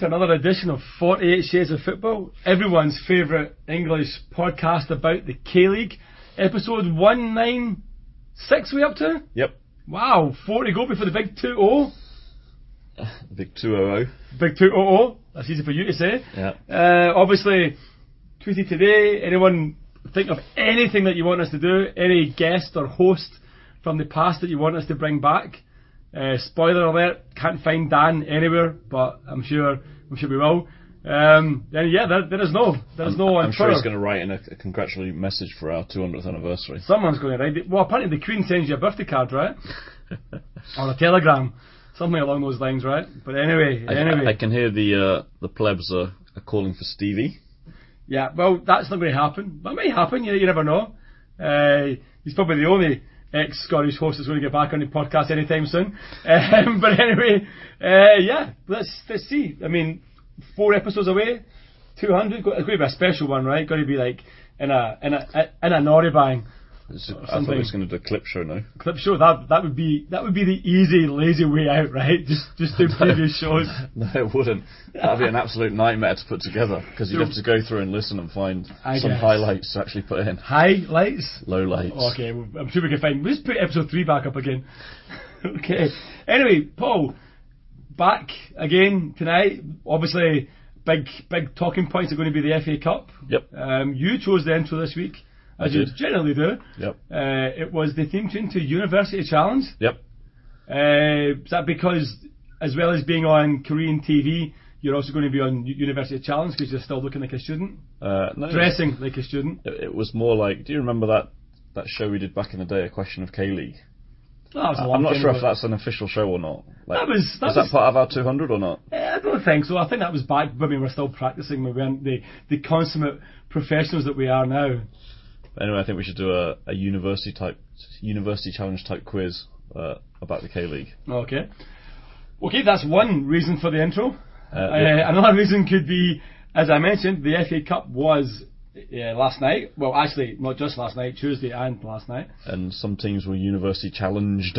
to another edition of 48 Shades of Football, everyone's favourite English podcast about the K League. Episode 196 we up to? Yep. Wow, 40 go before the big 2-0. Big 200. Big 2-0. That's easy for you to say. Yeah. Uh, obviously, tweeted today, anyone think of anything that you want us to do, any guest or host from the past that you want us to bring back. Uh, spoiler alert, can't find Dan anywhere, but I'm sure I'm sure we will. Um, then yeah, there, there is no, there is I'm, no on I'm sure Twitter. he's going to write in a, a congratulatory message for our 200th anniversary. Someone's going to write it. Well, apparently the Queen sends you a birthday card, right? or a telegram, something along those lines, right? But anyway, I, anyway, I can hear the uh, the plebs are, are calling for Stevie. yeah. Well, that's not going to happen, but it may happen. You, you never know. Uh, he's probably the only ex-Scottish host is going to get back on the podcast anytime soon. Um, but anyway, uh, yeah, let's let's see. I mean, four episodes away, two hundred. It's going to be a special one, right? Going to be like in a in a in a Nori bang I thought he was going to do a clip show now. clip show. That that would be that would be the easy, lazy way out, right? Just just do previous shows. No, it wouldn't. That'd be an absolute nightmare to put together because you'd have to go through and listen and find I some guess. highlights to actually put in. Highlights. Low lights. Okay, well, I'm sure we can find. Let's put episode three back up again. okay. Anyway, Paul, back again tonight. Obviously, big big talking points are going to be the FA Cup. Yep. Um, you chose the intro this week, as I you generally do. Yep. Uh, it was the theme tune to University Challenge. Yep. Uh, is that because, as well as being on Korean TV, you're also going to be on University Challenge because you're still looking like a student, Uh, no, dressing like a student? It, it was more like. Do you remember that that show we did back in the day, a question of K League? Oh, that was a long I'm not sure if that's an official show or not. Like, That was- that is was- that part of our 200 or not? I don't think so. I think that was back when we were still practicing. We weren't the, the consummate professionals that we are now. Anyway, I think we should do a, a university type, university challenge type quiz uh, about the K League. Okay. Okay, that's one reason for the intro. Uh, Uh. Another reason could be, as I mentioned, the FA Cup was uh, last night. Well, actually, not just last night, Tuesday and last night. and some teams were university challenged.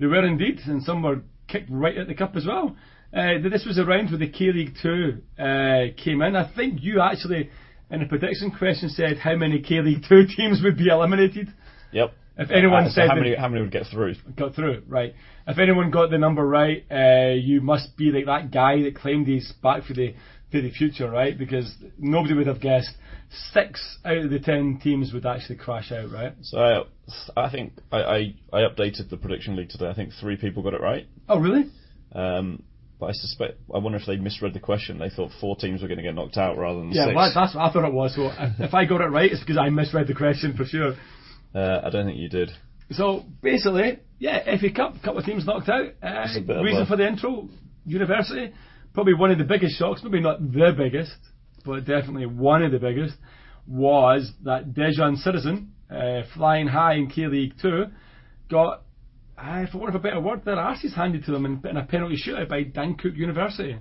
They were indeed, and some were kicked right at the cup as well. Uh, this was around where the K League 2 uh, came in. I think you actually, in the prediction question, said how many K League 2 teams would be eliminated. Yep. If anyone Uh, so said how many how many would get through? got through, right? If anyone got the number right, uh, you must be like that guy that claimed he's back for the for the future, right? Because nobody would have guessed six out of the ten teams would actually crash out, right? So I, I think I, I, I updated the prediction league today. I think three people got it right. Oh, really? Um, but I suspect I wonder if they misread the question. They thought four teams were going to get knocked out rather than Yeah, six. well, that's what I thought it was. So if if I got it right, it's because I misread the question for sure. uh, I don't think you did. So basically, yeah, FA Cup, couple of teams knocked out. Uh, It's a bit of reason for the intro, University, probably one of the biggest shocks, maybe not the biggest, but definitely one of the biggest, was that Daejeon Citizen, uh, flying high in K League 2, got, uh, for want of a better word, their asses handed to them in, in a penalty shootout by Dankook University.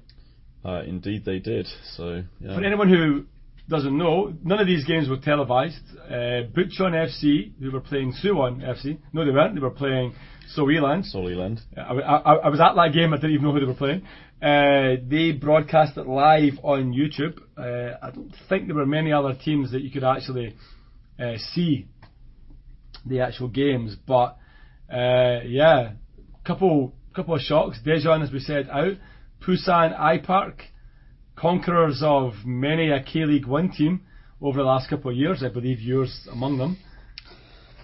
Uh, indeed, they did. So yeah. For anyone who doesn't know, none of these games were televised. Uh, Bucheon FC, who were playing Suwon FC, no they weren't, they were playing Soeland. Soliland. I, I, I was at that game, I didn't even know who they were playing. Uh, they broadcast it live on YouTube. Uh, I don't think there were many other teams that you could actually uh, see the actual games, but uh, yeah, couple couple of shocks. Daejeon, as we said, out. Busan I Park, conquerors of many a K League One team over the last couple of years. I believe yours among them.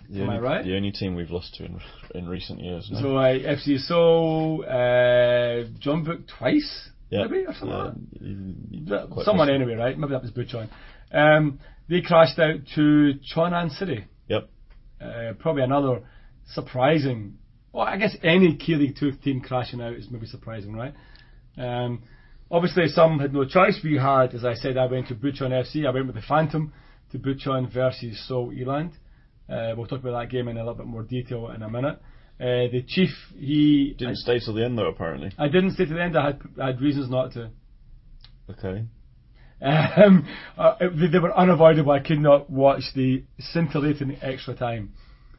The Am I only, right? The only team we've lost to in, in recent years. no? So uh, FC Seoul, uh, Jeonbuk twice, yeah. maybe or something. Yeah, like you- you- that. Someone anyway, right? Maybe that was Bucheon. Um, they crashed out to Cheonan City. Yep. Uh, probably another surprising. Well, I guess any K League Two team crashing out is maybe surprising, right? Um, obviously, some had no choice. We had, as I said, I went to Bucheon FC. I went with the Phantom to Bucheon versus Seoul Eland. Uh, we'll talk about that game in a little bit more detail in a minute. Uh, the chief, he Didn't stay till the end though, apparently. I didn't stay to the end. I had I had reasons not to. Okay. Um, uh, they, they were unavoidable. I could not watch the scintillating extra time.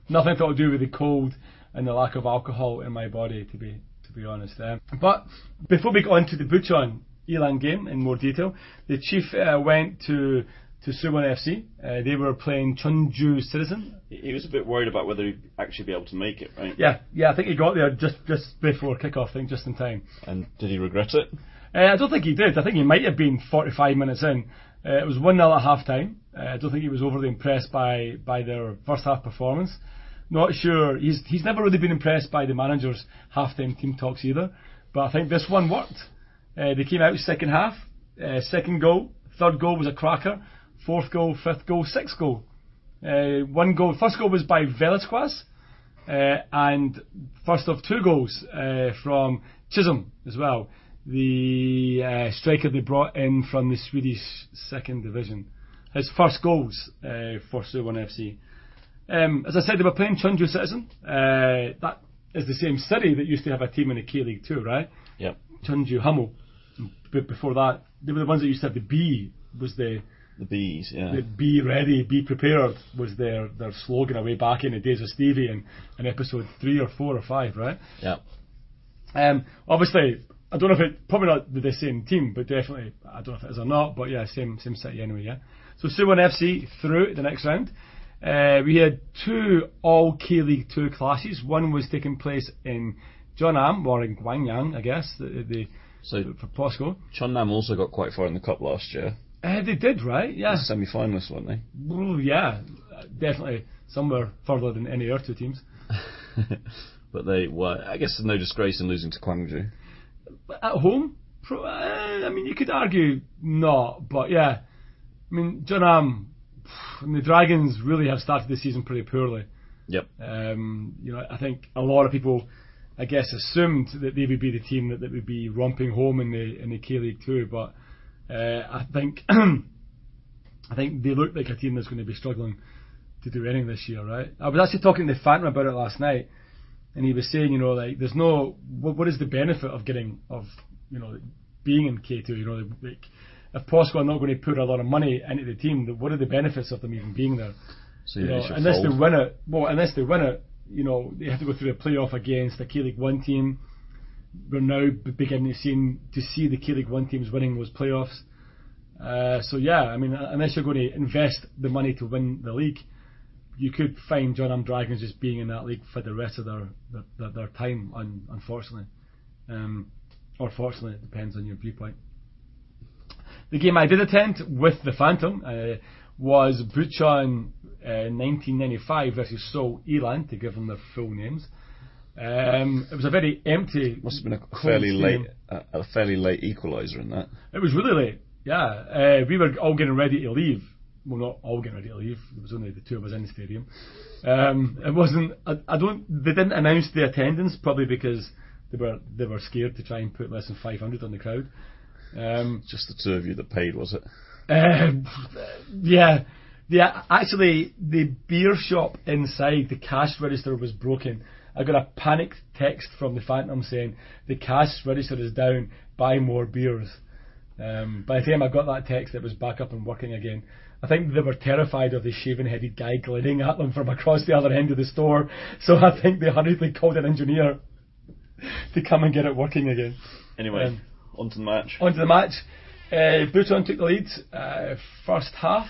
Nothing to do with the cold and the lack of alcohol in my body, to be to be honest. Um, but before we get on to the Bucheon Eland game in more detail. The chief uh, went to to Suwon FC. Uh, they were playing Chungju Citizen. He was a bit worried about whether he'd actually be able to make it, right? Yeah, yeah. I think he got there just just before kickoff. I think just in time. And did he regret it? Uh, I don't think he did. I think he might have been 45 minutes in. Uh, it was 1 0 at half time. Uh, I don't think he was overly impressed by, their first half performance. Not sure. He's, he's never really been impressed by the manager's half time team talks either. But I think this one worked. Uh, they came out second half. Second goal. Third goal was a cracker. Fourth goal, fifth goal, sixth goal. One goal. First goal was by Velasquez. And first of two goals from Chisholm as well the uh, striker they brought in from the Swedish second division. His first goals uh, for Suwon FC. Um, as I said, they were playing Chungju Citizen. Uh, that is the same city that used to have a team in the K League too, right? Yep. Chungju Hummel. But before that, they were the ones that used to have the B was the the bees, yeah. The be ready, be prepared was their, their slogan away back in the days of Stevie in, in episode three or four or five, right? Yeah. Um, obviously, I don't know if it probably not the same team, but definitely I don't know if it is or not. But yeah, same same city anyway. Yeah. So Suwon FC through the next round. Uh, we had two all K League Two clashes. One was taking place in Jeonnam or in Gwangyang, I guess. The, the so for POSCO. Jeonnam also got quite far in the cup last year. Uh, they did, right? Yeah. Semi-finalists, weren't they? Well, yeah, definitely somewhere further than any other two teams. but they were. I guess no disgrace in losing to Gwangju at home, pro, uh, I mean, you could argue not, but yeah. I mean, Jeonnam, the Dragons really have started the season pretty poorly. Yep. Um, you know, I think a lot of people, I guess, assumed that they would be the team that, that would be romping home in the in the K League too, but uh, I think I think they look like a team that's going to be struggling to do anything this year, right? I was actually talking to Phantom about it last night and he was saying, you know, like there's no what, what is the benefit of getting of you know being in K2? You know, like if POSCO are not going to put a lot of money into the team, what are the benefits of them even being there? So you know, unless fold. they win it, well, unless they win it, you know, they have to go through a playoff against a K League One team. We're now beginning to see to see the K League One teams winning those playoffs. Uh, so yeah, I mean, unless you're going to invest the money to win the league, you could find John Jeonnam Dragons just being in that league for the rest of their their, their time, un, unfortunately, um, or fortunately, it depends on your viewpoint. The game I did attend with the Phantom uh, was Bucheon uh, 1995 versus Seoul Elan, to give them their full names. Um, it was a very empty. Must have been a fairly late, uh, a fairly late equaliser in that. It was really late. Yeah, uh, we were all getting ready to leave well, not all getting ready to leave. There was only the two of us in the stadium. Um, it wasn't. I, I, don't. They didn't announce the attendance probably because they were they were scared to try and put less than 500 on the crowd. Um, Just the two of you that paid, was it? Uh, yeah. Yeah, actually, the beer shop inside the cash register was broken. I got a panicked text from the Phantom saying the cash register is down. Buy more beers. Um, by the time I got that text, it was back up and working again. I think they were terrified of the shaven headed guy gliding at them from across the other end of the store. So I think they hurriedly called an engineer to come and get it working again. Anyway, um, on to the match. On to the match. Uh, Bucheon took the lead uh, first half,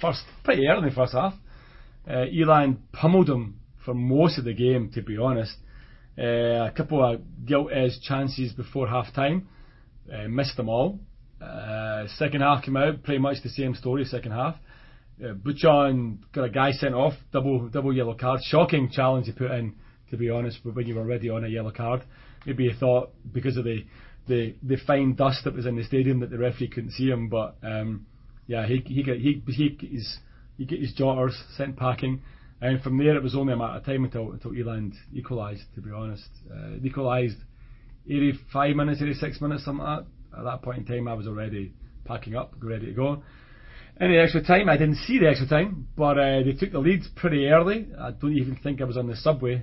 first pretty early in the first half. Uh, Eland pummeled him for most of the game, to be honest. Uh, a couple of gilt edge chances before half time, uh, missed them all. Uh, second half came out, pretty much the same story. Second half, uh, Bucheon got a guy sent off, double double yellow card. Shocking challenge he put in, to be honest. But when you were already on a yellow card, maybe he thought because of the the the fine dust that was in the stadium that the referee couldn't see him. But um, yeah, he he got he he his he get his jotters sent packing. And from there, it was only a matter of time until until Eland equalised. To be honest, uh, equalised 85 minutes, 86 minutes, something like that at that point in time, I was already packing up, ready to go. Any extra time, I didn't see the extra time, but uh, they took the lead pretty early. I don't even think I was on the subway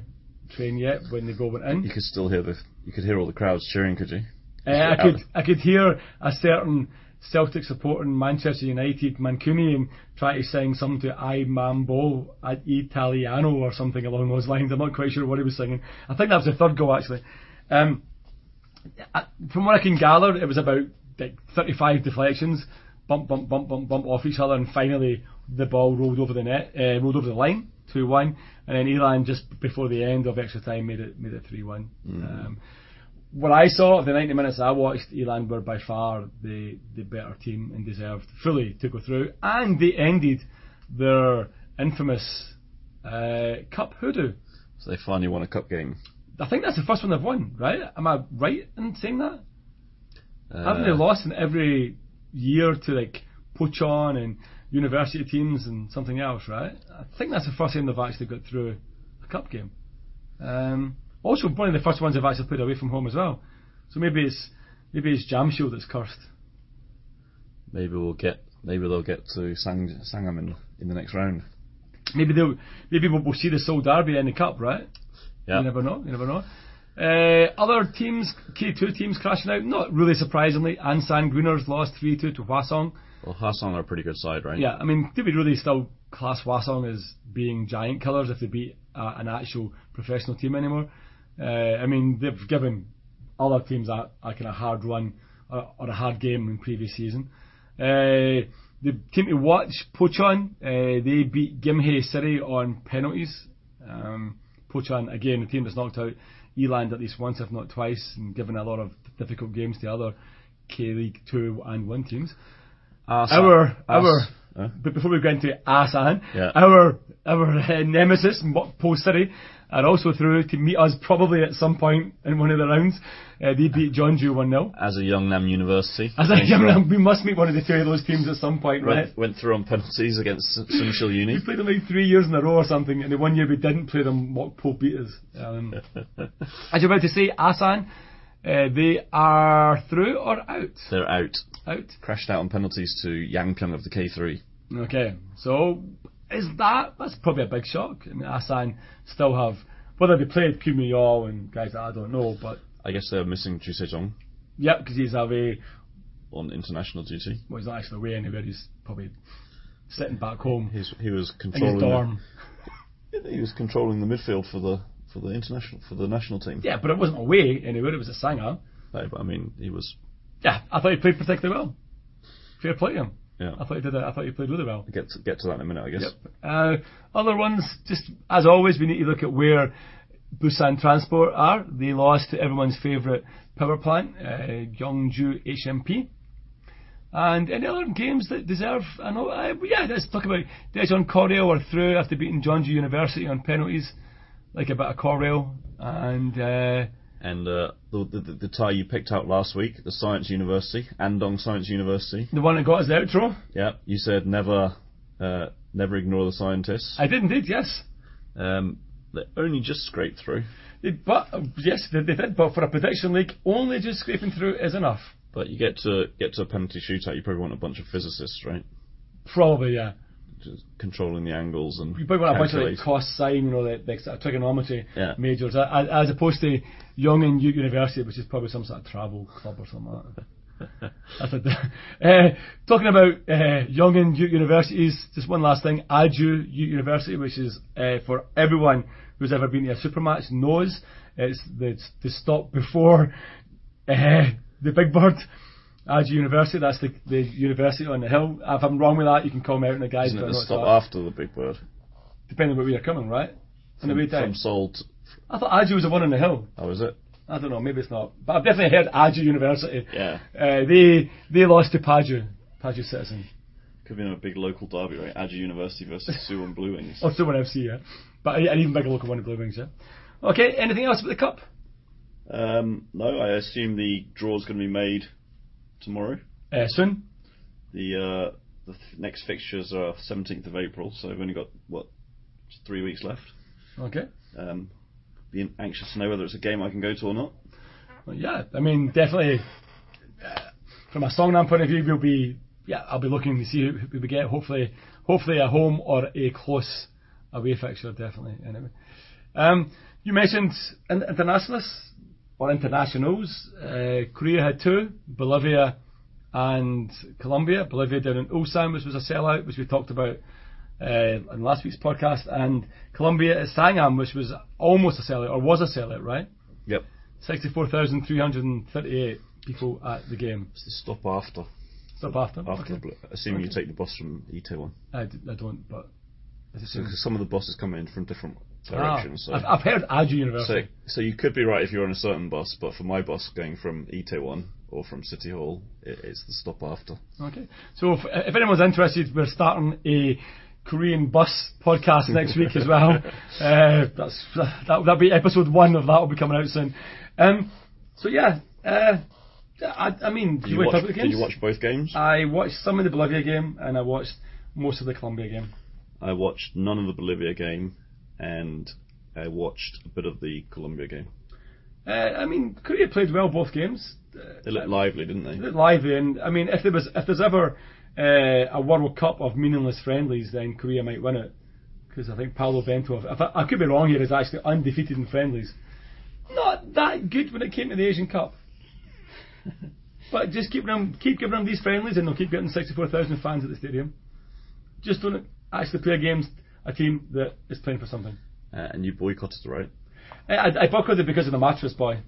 train yet when the goal went in. You could still hear the, you could hear all the crowds cheering, could you? Uh, I could, I could hear a certain Celtic supporting Manchester United Mancunian try to sing something to I Mambo Italiano or something along those lines. I'm not quite sure what he was singing. I think that was the third goal actually. Um, from what I can gather, it was about like 35 deflections, bump, bump, bump, bump, bump off each other, and finally the ball rolled over the net, uh, rolled over the line, two one, and then Elan just before the end of extra time made it made it three one. Um, what I saw of the 90 minutes I watched, Elan were by far the the better team and deserved fully to go through, and they ended their infamous uh, cup hoodoo. So they finally won a cup game. I think that's the first one they've won, right? Am I right in saying that? Uh, Haven't they lost in every year to like Pocheon and university teams and something else, right? I think that's the first time they've actually got through a cup game. Um, also, one of the first ones they've actually played away from home as well. So maybe it's maybe it's Jamsil that's cursed. Maybe we'll get. Maybe they'll get to Sang, Sangam in, in the next round. Maybe they'll maybe we'll, we'll see the Seoul Derby in the cup, right? Yeah. You never know. You never know. Uh, other teams, K2 teams crashing out. Not really surprisingly, Ansan Greeners lost 3-2 to Hwasong. Well, Hassan are a pretty good side, right? Yeah, I mean, do we really still class Hwasong as being giant killers if they beat uh, an actual professional team anymore? Uh, I mean, they've given other teams a, a kind of hard run or, or a hard game in previous season. Uh, the team to watch, Pocheon, uh, they beat Gimhae City on penalties. Um, Pocheon, again, the team that's knocked out Eland at least once, if not twice, and given a lot of difficult games to other K League 2 and 1 teams. Asan- Our, As- our, Huh? but before we go into Asan, Yeah. our, our uh, nemesis, Mokpo City, are also through to meet us probably at some point in one of the rounds. Uh, they beat Jeonju 1 0. as a young Nam University. As a young man, we must meet one of the two of those teams at some point, right? Went, went through on penalties against Soongsil Uni. We played them like three years in a row or something, and the one year we didn't play them, Mokpo beat us. Um, as you're about to say, Asan, uh, they are through or out? They're out. Out. Crashed out on penalties to Yangpyeong of the K3. Okay, so is that that's probably a big shock? I mean, Asan still have whether they played Kim Yao and guys that I don't know, but I guess they're missing Ju Sejong yep, because he's away. on international duty. Well, he's not actually away anywhere. He's probably sitting back home He's, he was controlling. in his dorm. The, he was controlling the midfield for the for the international for the national team. Yeah, but it wasn't away anywhere. It was at Sangha. No, but I mean, he was. Yeah, I thought he played particularly well. Fair play to him. Yeah. I thought he did. I thought he played really well. Get to, get to that in a minute, I guess. Yep. Uh, other ones, just as always, we need to look at where Busan Transport are. They lost to everyone's favourite power plant, uh, Gyeongju HMP. And any other games that deserve, I know, uh, yeah, let's talk about Daejeon Korail are through after beating Jeonju University on penalties, like a bit of Korail. And, uh, And uh, the, the the tie you picked out last week, the Science University, Andong Science University. the one that got us the outro. Yeah, you said never uh, never ignore the scientists. I did indeed, yes. Um, they only just scraped through, They, but, uh, yes, they, they did, but for a prediction league, only just scraping through is enough. but you get to get to a penalty shootout, you probably want a bunch of physicists, right? Probably, yeah. Controlling the angles and You probably want a bunch of like cost sign, you know, like, like sort of trigonometry Yeah. majors, as, as opposed to Young and Ute University, which is probably some sort of travel club or something like that. That's a, uh, talking about uh, Young and Ute Universities, just one last thing. Aju Ute University, which is uh, for everyone who's ever been to a supermatch knows, it's the, the stop before the Big Bird. Aju University, that's the, the university on the hill. If I'm wrong with that, you can call me out in the guys. Isn't it the stop after the Big Bird? Depending on where you're coming, right? The way From, down. from Seoul. To, I thought Aju was the one on the hill. oh, is it? I don't know, maybe it's not. But I've definitely heard Aju University. Yeah. Uh, they they lost to Paju, Paju Citizen. Could be in a big local derby, right? Aju University versus Suwon Blue Wings. Or Suwon FC, yeah. But an even bigger local one in Blue Wings, yeah. Okay, anything else about the cup? Um, no, I assume the draw's going to be made tomorrow. Uh, soon. The uh, the th- next fixtures are 17th of April, so we've only got what three weeks left. Okay. Um, be anxious to know whether it's a game I can go to or not. Well, yeah, I mean, definitely. Uh, from a Seongnam point of view, we'll be yeah, I'll be looking to see who we get. Hopefully, hopefully a home or a close away fixture, definitely. Anyway, um, you mentioned internationalists or internationals. Uh, Korea had two, Bolivia and Colombia. Bolivia down in Ulsan, which was a sellout, which we talked about uh, in last week's podcast, and Colombia at Sangam, which was almost a sellout or was a sellout, right? Yep. 64,338 people at the game. It's the stop after. Stop after. After, okay. the assuming you take the bus from Itaewon. I, d- I don't, but So some of the buses come in from different Ah, directions. so I've, I've heard Aju University. so you could be right if you're on a certain bus, but for my bus going from Itaewon or from City Hall, it, it's the stop after. Okay. So if, if anyone's interested, we're starting a Korean bus podcast next week as well. Uh, that's that, that'll be episode one of that will be coming out soon. Um, so yeah, uh, I, I mean, Did do you, watch watch, did you watch both games? I watched some of the Bolivia game and I watched most of the Colombia game. I watched none of the Bolivia game, and I watched a bit of the Colombia game. Uh, I mean, Korea played well both games. Uh, They looked lively, didn't they? They looked lively, and I mean, if there was if there's ever uh, a World Cup of meaningless friendlies, then Korea might win it. Because I think Paulo Bento, if I, I could be wrong here, is actually undefeated in friendlies. Not that good when it came to the Asian Cup. but just keep them, keep giving them these friendlies, and they'll keep getting 64,000 fans at the stadium. Just don't actually play against a team that is playing for something. Uh, and you boycotted, right? I, I, I boycotted it because of the mattress boy.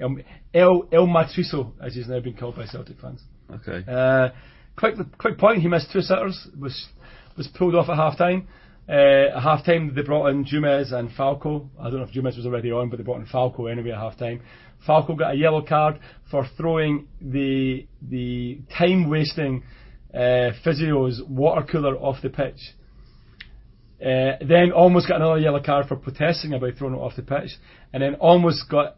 El, El, El Matrizo, as he's now been called by Celtic fans. Okay. Uh, quick, quick point. He missed two sitters. Was was pulled off at half time. Uh, at half time, they brought in Jumez and Falco. I don't know if Jumez was already on, but they brought in Falco anyway at half time. Falco got a yellow card for throwing the the time wasting uh, physio's water cooler off the pitch. Uh, then almost got another yellow card for protesting about throwing it off the pitch, and then almost got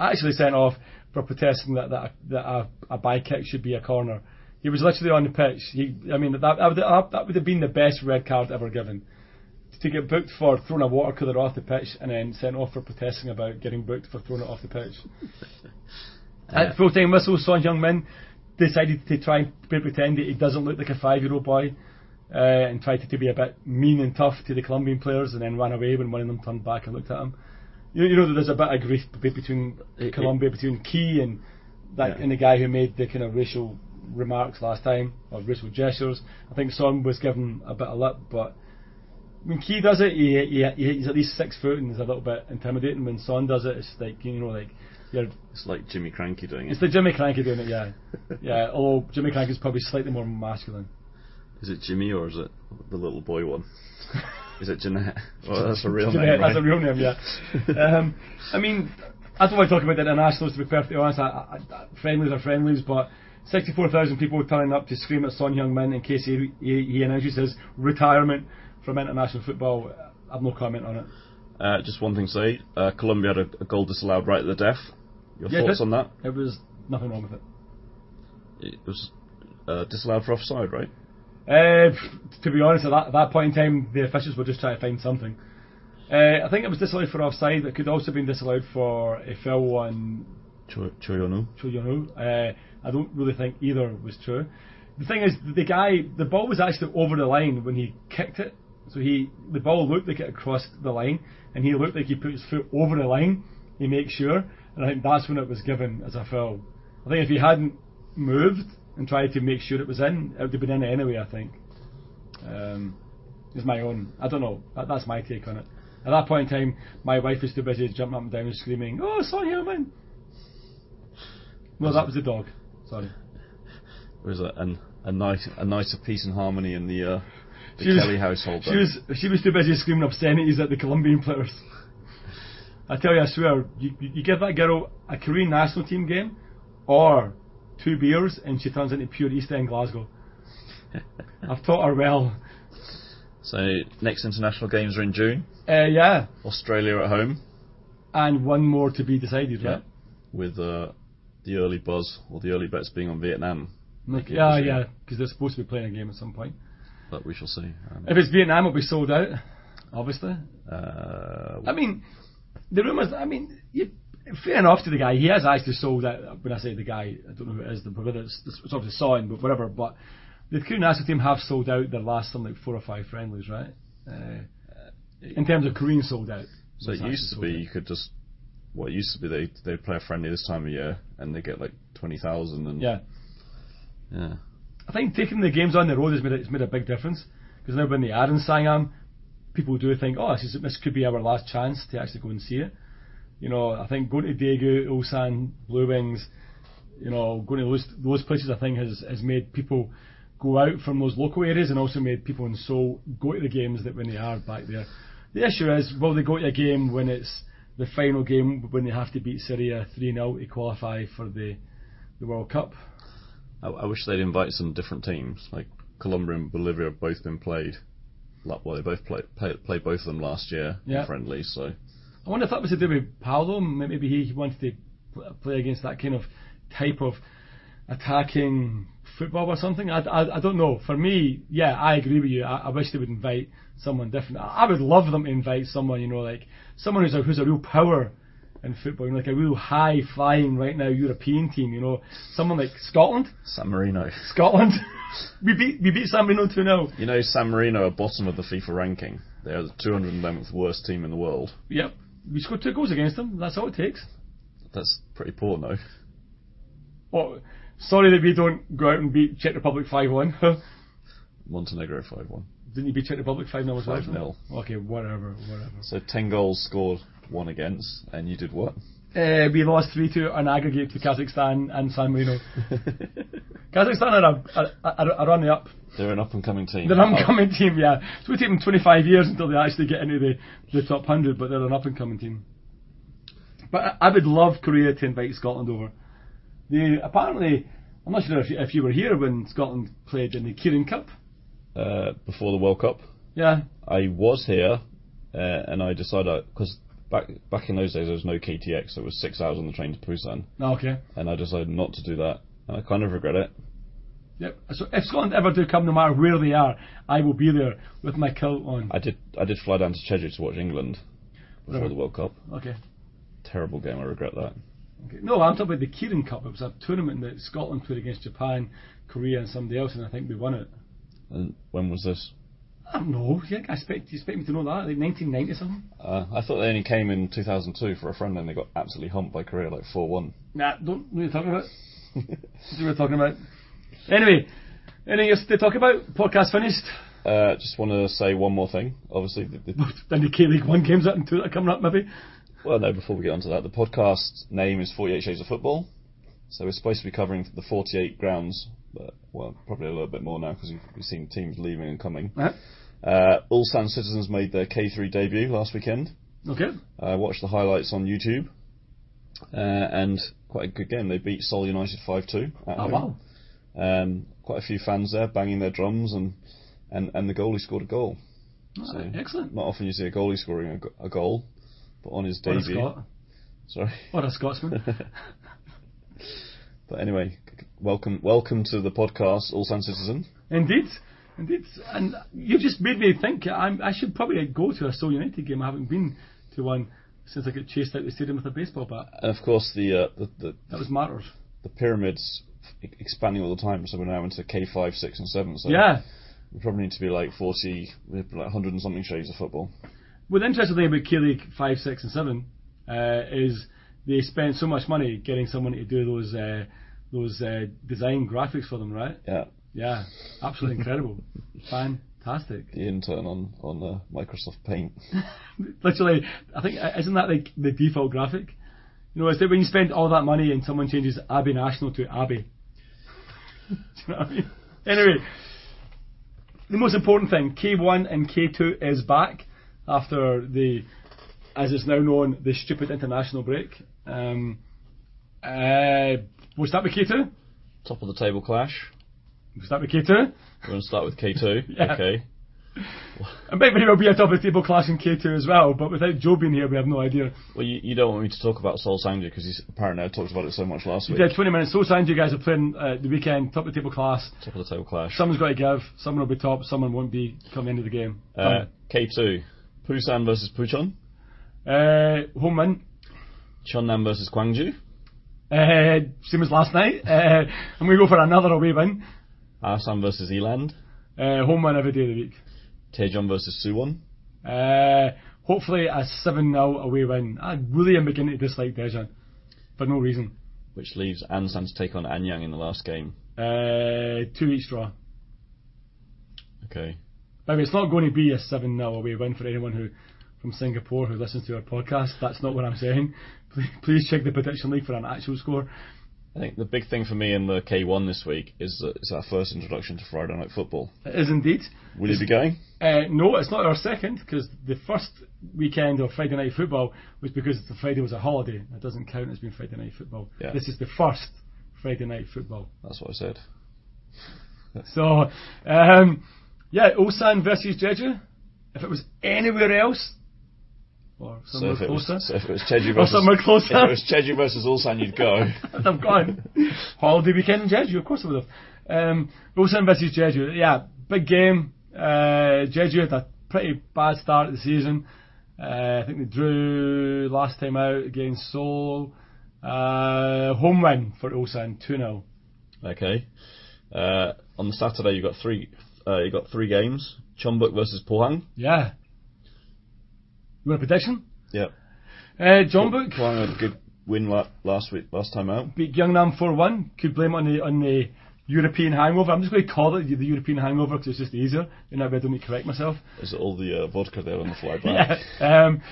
actually sent off for protesting that that, a, that a, a by kick should be a corner. He was literally on the pitch. He, I mean, that that would, that would have been the best red card ever given. To get booked for throwing a water cooler off the pitch and then sent off for protesting about getting booked for throwing it off the pitch. At full time whistle, Son Heung-min decided to try and pretend that he doesn't look like a five year old boy. Uh, and tried to, to be a bit mean and tough to the Colombian players, and then ran away when one of them turned back and looked at him. You, you know there's a bit of grief be- between It- Colombia, between Ki and that Yeah. and the guy who made the kind of racial remarks last time or racial gestures. I think Son was given a bit of lip, but when Ki does it, he, he, he- he's at least six foot and is a little bit intimidating. When Son does it, it's like you know, like you're. It's like Jimmy Krankie doing it. It's the Jimmy Krankie doing it, yeah, yeah. Although Jimmy Krankie's probably slightly more masculine. Is it Jimmy or is it the little boy one? Is it Jeanette? Well, that's a real Jeanette, name, That's right? a real name, yeah. um, I mean, I don't want to talk about the internationals, to be perfectly honest. I, I, I, friendlies are friendlies, but 64,000 people turning up to scream at Son Heung-min in case he, he, he announces his retirement from international football. I have no comment on it. Uh, just one thing to say. Uh, Colombia had a, a goal disallowed right at the death. Your Yeah, thoughts on that? There was nothing wrong with it. It was uh, disallowed for offside, right? Uh, to be honest, at that, at that point in time, the officials were just trying to find something. Uh, I think it was disallowed for offside. but It could also have been disallowed for a foul on Cho- Choyonu. Uh, I don't really think either was true. The thing is, the guy, the ball was actually over the line when he kicked it. So he, the ball looked like it crossed the line, and he looked like he put his foot over the line. He makes sure, and I think that's when it was given as a foul. I think if he hadn't moved and tried to make sure it was in, it would have been in anyway. I think. Um, it's my own. I don't know. That, that's my take on it. At that point in time, my wife was too busy jumping up and down and screaming, "Oh, Son Heung-min!" No, that was the dog. Sorry. Was a, an, a nice, a nicer peace and harmony in the, uh, the She was- Kelly household. She then. was she was too busy screaming obscenities at the Colombian players. I tell you, I swear, you, you you give that girl a Korean national team game or two beers and she turns into pure East End Glasgow. I've taught her well. So next international games are in June. Uh, yeah, Australia at home and one more to be decided, right? with uh, the early buzz or the early bets being on Vietnam. Like, yeah, yeah, because they're supposed to be playing a game at some point. But we shall see. Um, If it's Vietnam, it'll be sold out, obviously. uh, I mean, the rumours. I mean, you, fair enough to the guy. He has actually sold out. When I say the guy, I don't know who it is. Whether it's, it's obviously Son, but whatever. But the Korean national team have sold out their last something like four or five friendlies, right? Uh, in terms of Korean sold out. so it used to be sold you could just. What it used to be they they play a friendly this time of year and they get like twenty thousand and. Yeah, yeah I think taking the games on the road has made a, has made a big difference because now when they are in Sangam, people do think, oh, this, is, this could be our last chance to actually go and see it. You know, I think going to Daegu, Ulsan, Blue Wings, You know, going to those those places I think has has made people go out from those local areas and also made people in Seoul go to the games that when they are back there. The issue is, will they go to a game when it's the final game when they have to beat Syria 3 0 to qualify for the the World Cup? I, I wish they'd invite some different teams. Like Colombia and Bolivia have both been played. Well, they both played play, played both of them last year Yeah. in friendly. So I wonder if that was to do with Paulo. Maybe he wanted to play against that kind of type of attacking football or something. I, I, I don't know. For me, yeah, I agree with you. I, I wish they would invite someone different. I, I would love them to invite someone, you know, like someone who's a, who's a real power in football, you know, like a real high flying right now European team, you know, someone like Scotland. San Marino. Scotland. we beat we beat San Marino 2 0. You know, San Marino are bottom of the FIFA ranking. They are the 211th worst team in the world. Yep. We scored two goals against them. That's all it takes. That's pretty poor, no? Oh, sorry that we don't go out and beat Czech Republic 5 1. Montenegro 5 1. Didn't you beat Czech Republic 5 0 as well? 5-0. Okay, whatever, whatever. So 10 goals scored, 1 against, and you did what? Uh, we lost 3 2 on aggregate to Kazakhstan and San Marino. Kazakhstan are, a, are, are on the up. They're an up and coming team. They're an up and coming team, yeah. So we take them 25 years until they actually get into the, the top 100, but they're an up and coming team. But I, I would love Korea to invite Scotland over. They apparently, I'm not sure if you, if you were here when Scotland played in the Kirin Cup. Uh, before the World Cup. Yeah, I was here, uh, and I decided because back back in those days there was no KTX, so it was six hours on the train to Busan, Oh, okay. and I decided not to do that, and I kind of regret it. Yep. So if Scotland ever do come, no matter where they are, I will be there with my kilt on. I did I did fly down to Jeju to watch England before Right. the World Cup. Okay. Terrible game. I regret that. okay. No, I'm talking about the Kirin Cup. It was a tournament that Scotland played against Japan, Korea, and somebody else, and I think we won it. And when was this? I don't know. Yeah, I expect you expect me to know that? Like 1990 something? Uh, I thought they only came in 2002 for a friend, and they got absolutely humped by Korea like 4-1. Nah, don't know what you're talking about. What are we talking about? Anyway, anything else to talk about? Podcast finished. Uh, just want to say one more thing. Obviously, the, the, then the K League One games up and two that are coming up maybe. Well, no, before we get onto that, the podcast name is 48 Shades of Football. So we're supposed to be covering the 48 grounds, but, well, probably a little bit more now because we've, we've seen teams leaving and coming. Uh-huh. Uh, Ulsan Citizens made their K3 debut last weekend. Okay. I watched the highlights on YouTube. Uh, and quite a good game. They beat Seoul United 5-2 at Oh home. wow. Um, quite a few fans there banging their drums and, and, and the goalie scored a goal. So, excellent. Not often you see a goalie scoring a, a goal, but on his What a. Scot. Sorry. What a Scotsman. But anyway, welcome welcome to the podcast, Ulsan Citizen. Indeed, indeed, and you just made me think. I'm, I should probably go to a Seoul United game. I haven't been to one since I got chased out of the stadium with a baseball bat. And of course, the uh, the, the, That was matters. the pyramids expanding all the time, so we're now into K5, 6, and 7. So Yeah. we probably need to be like 40, we're like 100 and something shades of football. Well, the interesting thing about K League five, six, and seven uh, is they spent so much money getting someone to do those uh, those uh, design graphics for them, right? Yeah, Yeah, absolutely incredible, fantastic. the intern on on uh, Microsoft Paint. Literally, I think uh, isn't that like the default graphic? You know, it's that when you spend all that money and someone changes Abbey National to Abbey. Do you know what I mean? Anyway, the most important thing, K1 and K2 is back after the, as it's now known, the stupid international break. Um, uh, we'll start with K2. Top of the table clash. We'll start with K2. We're going to start with K2. Yeah. Okay. And might very well be a top of the table clash in K2 as well, but without Joe being here, we have no idea. Well, you, you don't want me to talk about Sol Sangja because he's apparently I talked about it so much last week. Yeah, 20 minutes. So signed you guys are playing uh, the weekend, top of the table class. Top of the table clash. Someone's got to give. Someone will be top. Someone won't be come into the game. Uh, K2. Busan versus Bucheon. Uh, home win. Jeonnam versus Gwangju. Uh, same as last night. Uh, I'm going to go for another away win. Asan versus Eland. Uh, home win every day of the week. Taejeon versus Suwon. Uh, hopefully a 7 0 away win. I really am beginning to dislike Daejeon. For no reason. Which leaves Ansan to take on Anyang in the last game. Uh, two each draw. Okay. By the way, it's not going to be a 7 0 away win for anyone who from Singapore who listens to our podcast. That's not what I'm saying. Please, please check the prediction league for an actual score. I think the big thing for me in the K1 this week is that it's our first introduction to Friday night football. It is indeed. Will you be going? Uh, no, it's not our second because the first weekend of Friday night football was because the Friday was a holiday. It doesn't count as being Friday night football. Yeah. This is the first Friday night football. That's what I said. So, um, yeah, Ulsan versus Jeju. If it was anywhere else, or somewhere if, it was, closer, so if it was Jeju or versus somewhere closer, if it was Jeju versus Ulsan, you'd go. I'm gone. Holiday weekend in Jeju, of course I would have. Um, Ulsan versus Jeju, yeah, big game. Uh, Jeju had a pretty bad start of the season. Uh, I think they drew last time out against Seoul. Uh, home win for Ulsan, 2 0. Okay. Uh, on the Saturday, you got three. Uh, you got three games: Jeonbuk versus Pohang. Yeah. You want a prediction? Yeah. Uh, Jeonbuk Pohang had a good win la- last week, last time out. beat Gyeongnam 4 1. Could blame it on the, on the European hangover. I'm just going to call it the European hangover because it's just easier. Know, I don't need to correct myself. Is it all the uh, vodka there on the flight back? Yeah. Um,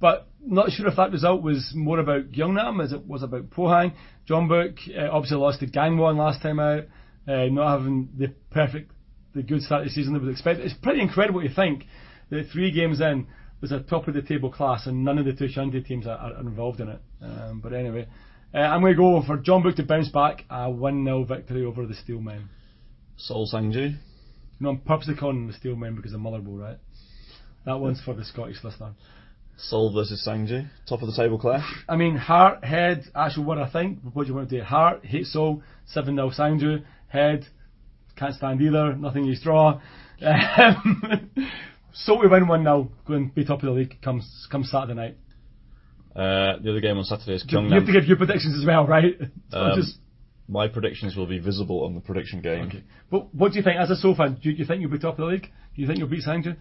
but not sure if that result was more about Gyeongnam as it was about Pohang. Jeonbuk uh, obviously lost to Gangwon last time out, uh, not having the perfect, the good start to the season they would expect. It's pretty incredible to think that three games in was a top of the table class and none of the two Shandy teams are, are involved in it. Um, but anyway, uh, I'm going to go for Jeonbuk to bounce back a 1 0 victory over the Steelmen. Seoul Sangju. Know, I'm purposely calling the Steelmen because of Motherwell, right? That one's for the Scottish listener. Seoul versus Sangju. Top of the table clash. I mean, Heart, Head, actually what I think, what do you want to do? Heart, hate Seoul, 7 0 Sangju, Head, can't stand either, nothing you draw. Um, so we win 1 0, go and be top of the league comes, comes Saturday night. Uh, the other game on Saturday is You have to give your predictions as well, right? Um, just, My predictions will be visible on the prediction game. okay. But what do you think, as a Seoul fan, do you think you'll be top of the league? Do you think you'll beat Sangju?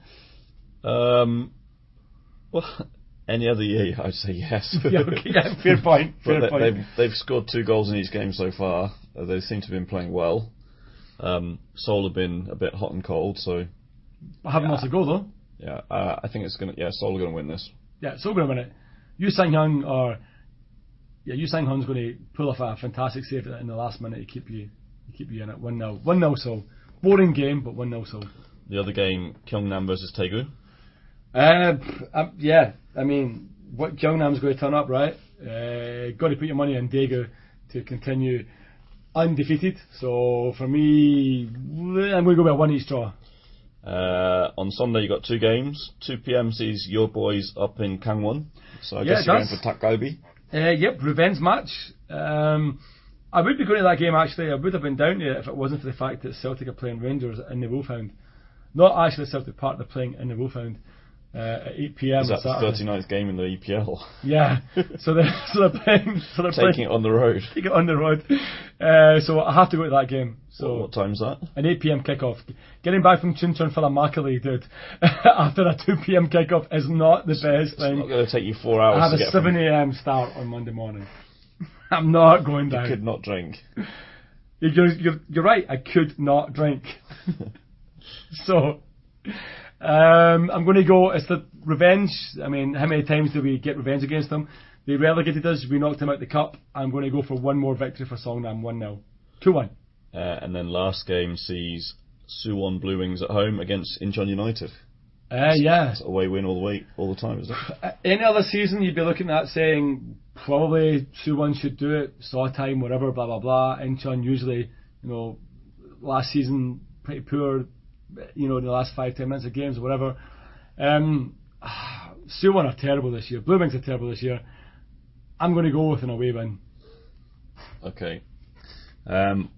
Um, well, any other year, I'd say yes. yeah, okay, yeah, fair point, fair they, point. they've they've scored two goals in each game so far. Uh, they seem to have been playing well. Um, Seoul have been a bit hot and cold, so I haven't lost a goal though. yeah, uh, I think it's gonna yeah Seoul are gonna win this. Yeah, going to win it. Yu Sang Hyun or yeah, Yu Sang Hyun's going to pull off a fantastic save in the last minute to keep you to keep you in it. One 0 one 0 so boring game, but one 0 so. The other game, Gyeongnam versus Daegu. Uh, um, yeah, I mean, what Gyeongnam's going to turn up, right? Uh, got to put your money on Daegu to continue undefeated. So for me, I'm going to go with a one each draw. Uh, on Sunday, you got two games. 2 p.m. sees your boys up in Gangwon. So I Yeah, guess you're going for Takgobi. Uh, yep, revenge match. Um, I would be going to that game actually. I would have been down to it if it wasn't for the fact that Celtic are playing Rangers in the Wolfhound. Not actually Celtic Park, they're playing in the Wolfhound uh, at 8 pm Is on that the Saturday. 39th game in the EPL? Yeah, so they're so they're playing so they're Taking playing it on the road. taking it on the road. Uh, so I have to go to that game. So what, what time's that? an 8 p.m. kickoff. Getting back from Chuncheon Philamakali, dude, after a 2 p.m. kickoff is not the best It's thing. It's not going to take you four hours. I have a get 7 a.m. start on Monday morning. I'm not going You down. could not drink. You're, you're, you're right, I could not drink. so, um, I'm going to go, it's the revenge. I mean, how many times do we get revenge against them? They relegated us, we knocked them out of the cup. I'm going to go for one more victory for Seongnam, 1 0. 2 1. Uh, and then last game sees Suwon Blue Wings at home against Incheon United. Uh, yeah. It's a away win all the way, all the time, isn't it? Uh, Any other season you'd be looking at saying probably Suwon should do it, saw time, whatever, blah blah blah. Incheon usually, you know, last season pretty poor, you know, in the last five ten minutes of games or whatever. Um, Suwon are terrible this year. Blue Wings are terrible this year. I'm going to go with an away win. Okay. Um,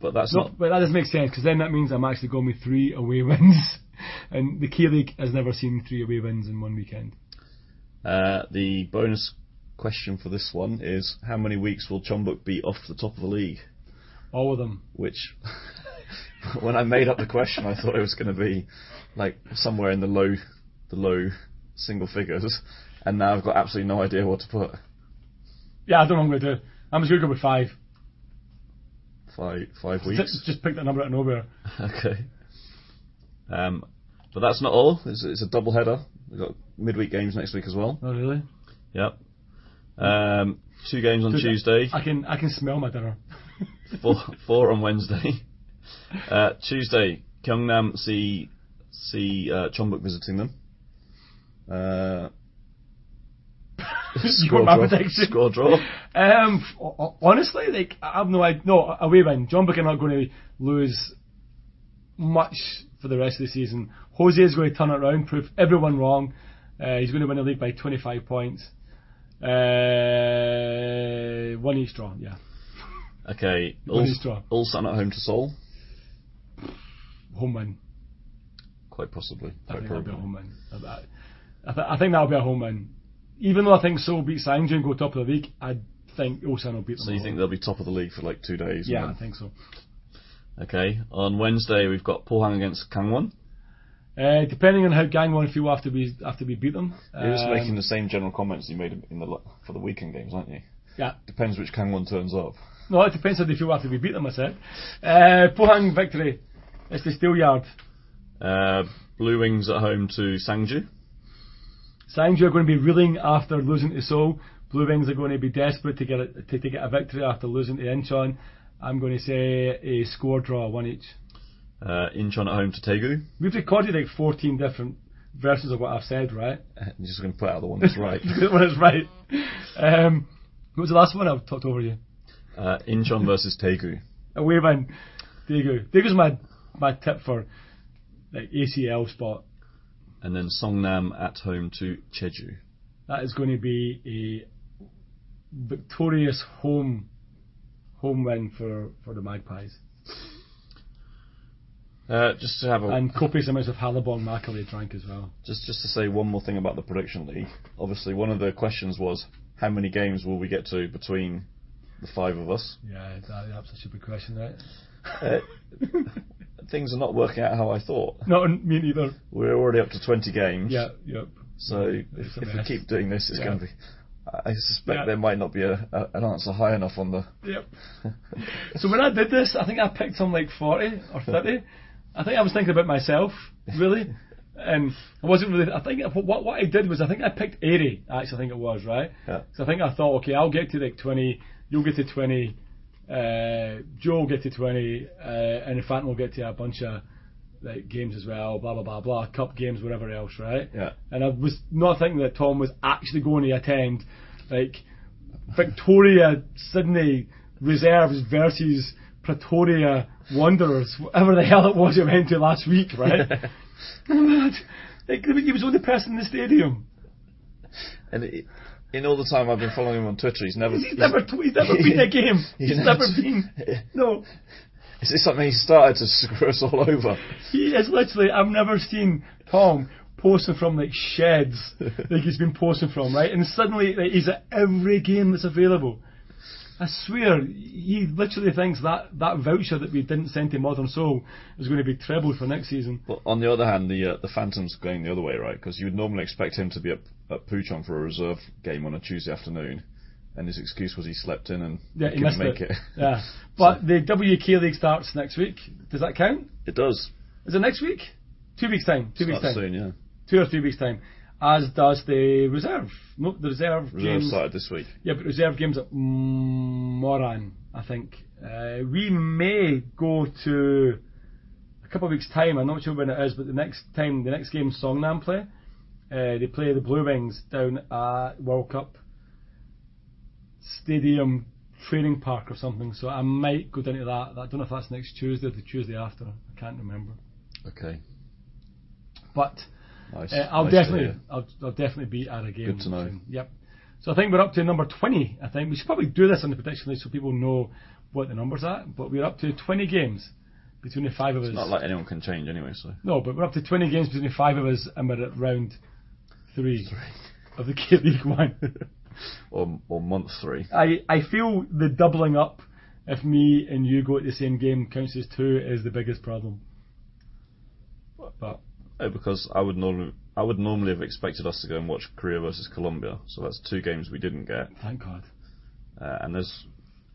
but that's No, not. but that doesn't make sense because then that means I'm actually going with three away wins, and the K League has never seen three away wins in one weekend. Uh, the bonus question for this one is how many weeks will Jeonbuk be off the top of the league? All of them. Which, when I made up the question, I thought it was going to be like somewhere in the low, the low single figures, and now I've got absolutely no idea what to put. Yeah, I don't know what I'm going to do. I'm just going to go with five. Five, five Just, weeks. just pick that number out of nowhere. Okay. Um, but that's not all. It's, it's a double header. We've got midweek games next week as well. Oh really? Yep. Um, two games on Dude, Tuesday, I can I can smell my dinner. four, four on Wednesday. Uh, Tuesday, Gyeongnam see see uh, Jeonbuk visiting them. Uh, score, draw, score draw. Um, honestly, like I have no idea. No, away win. Jeonbuk are not going to lose much for the rest of the season. Jose is going to turn it around, prove everyone wrong. Uh, he's going to win the league by 25 points. Uh, one each draw, yeah. Okay, What is draw? all, Ulsan at home to Seoul. Home win. Quite possibly. I Quite think that'll be a probably. home win. I, I, th- I think that'll be a home win. Even though I think Seoul beat Sangju and go top of the league, I think Ulsan will beat them. So you all. think they'll be top of the league for like two days? and Yeah, I think so. Okay. On Wednesday we've got Pohang against Gangwon. Uh, depending on how Gangwon feel after we after we beat them. You're just Um, making the same general comments you made in the for the weekend games, aren't you? Yeah. Depends which Gangwon turns up. No, it depends how they feel after we beat them, I said. Uh, Pohang victory. It's the Steelyard. Uh, Blue Wings at home to Sangju. Sangju are going to be reeling after losing to Seoul. Blue Wings are going to be desperate to get a, to, to get a victory after losing to Incheon. I'm going to say a score draw, one each. Uh, Incheon at home to Daegu. We've recorded like 14 different versions of what I've said, right? I'm just going to put out the one that's right. when it's right. Um, what was the last one? I've talked over you. Uh, Incheon versus Daegu. Away man, Daegu. Daegu's my my tip for like ACL spot. And then Seongnam at home to Jeju. That is going to be a victorious home home win for, for the Magpies. Uh, just to have a And copious amounts of Hallabong makgeolli drank as well. just just to say one more thing about the prediction league. Obviously, one of the questions was how many games will we get to between the five of us. Yeah, that, that's a stupid question, right? Uh, things are not working out how I thought. Not me neither. We're already up to 20 games. Yeah, yep. So if, if we keep doing this, it's Yeah. going to be. I suspect Yeah. there might not be a, a, an answer high enough on the. Yep. so when I did this, I think I picked some like 40 or 30. I think I was thinking about myself, really. And I wasn't really, I think what, what I did was I think I picked 80, actually I think it was, right? Yeah. So I think I thought, okay, I'll get to like 20, you'll get to 20, uh, Joe will get to 20, uh, and in fact we'll get to a bunch of like games as well, blah blah blah blah, cup games, whatever else, right? Yeah. And I was not thinking that Tom was actually going to attend like Victoria Sydney reserves versus Pretoria Wanderers, whatever the hell it was you went to last week, right? like, he was the only person in the stadium. And it, in all the time I've been following him on Twitter, he's never. He's never, he's never been a game. He's He's never- never been. No, Is this something he started to screw us all over? he is literally. I've never seen Tom posting from like sheds, like he's been posting from, right? And suddenly like, he's at every game that's available. I swear, he literally thinks that that voucher that we didn't send to Modern Soul is going to be trebled for next season. But on the other hand, the uh, the Phantom's going the other way, right? Because you would normally expect him to be at, at Bucheon for a reserve game on a Tuesday afternoon, and his excuse was he slept in and Yeah, he couldn't make it. it. Yeah, but the WK League starts next week. Does that count? It does. Is it next week? Two weeks time. Two weeks Start time. soon, yeah. Two or three weeks time. As does the reserve. No, the reserve, Reserve games. started this week. Yeah, but reserve games at Moran, I think. Uh, we may go to a couple of weeks' time. I'm not sure when it is, but the next time, the next game Seongnam play, uh, they play the Blue Wings down at World Cup Stadium Training Park or something. So I might go down to that. I don't know if that's next Tuesday or the Tuesday after. I can't remember. Okay. But Nice. uh, I'll Nice definitely. I'll, I'll definitely be at a game. Good to know. soon. Yep. So I think we're up to number 20. I think we should probably do this on the prediction list so people know what the numbers are. But we're up to 20 games between the five of us. Not like anyone can change anyway, so. no, but we're up to 20 games between the five of us, and we're at round three of the K League One. Or, or month three. I, I feel the doubling up if me and you go at the same game counts as two is the biggest problem. But because I would normally I would normally have expected us to go and watch Korea versus Colombia, so that's two games we didn't get. thank God. Uh, and there's,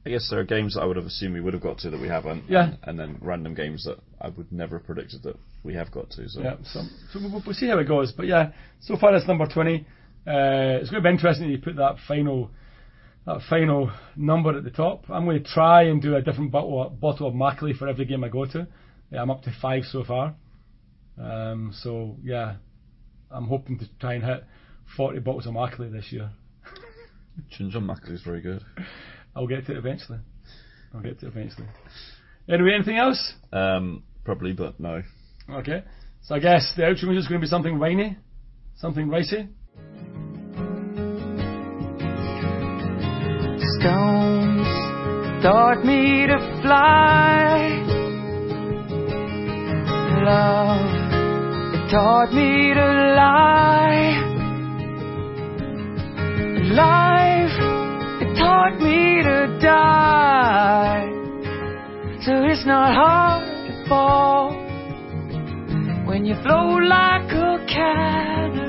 I guess there are games that I would have assumed we would have got to that we haven't. Yeah. And, then random games that I would never have predicted that we have got to. So. Yeah, so, so we'll, we'll see how it goes. But yeah, so far it's number 20. Uh, it's going to be interesting that you put that final that final number at the top. I'm going to try and do a different bottle, bottle of makgeolli for every game I go to. Yeah, I'm up to five so far. Um, so yeah, I'm hoping to try and hit 40 bottles of makgeolli this year. John Mackley is very good. I'll get to it eventually. I'll get to it eventually. Anyway, anything else? Um, probably, but no. Okay. So I guess the outro music is going to be something rainy, something racy. Stones taught me to fly. Love, it taught me to lie. Life, it taught me to die. So it's not hard to fall when you flow like a cannon.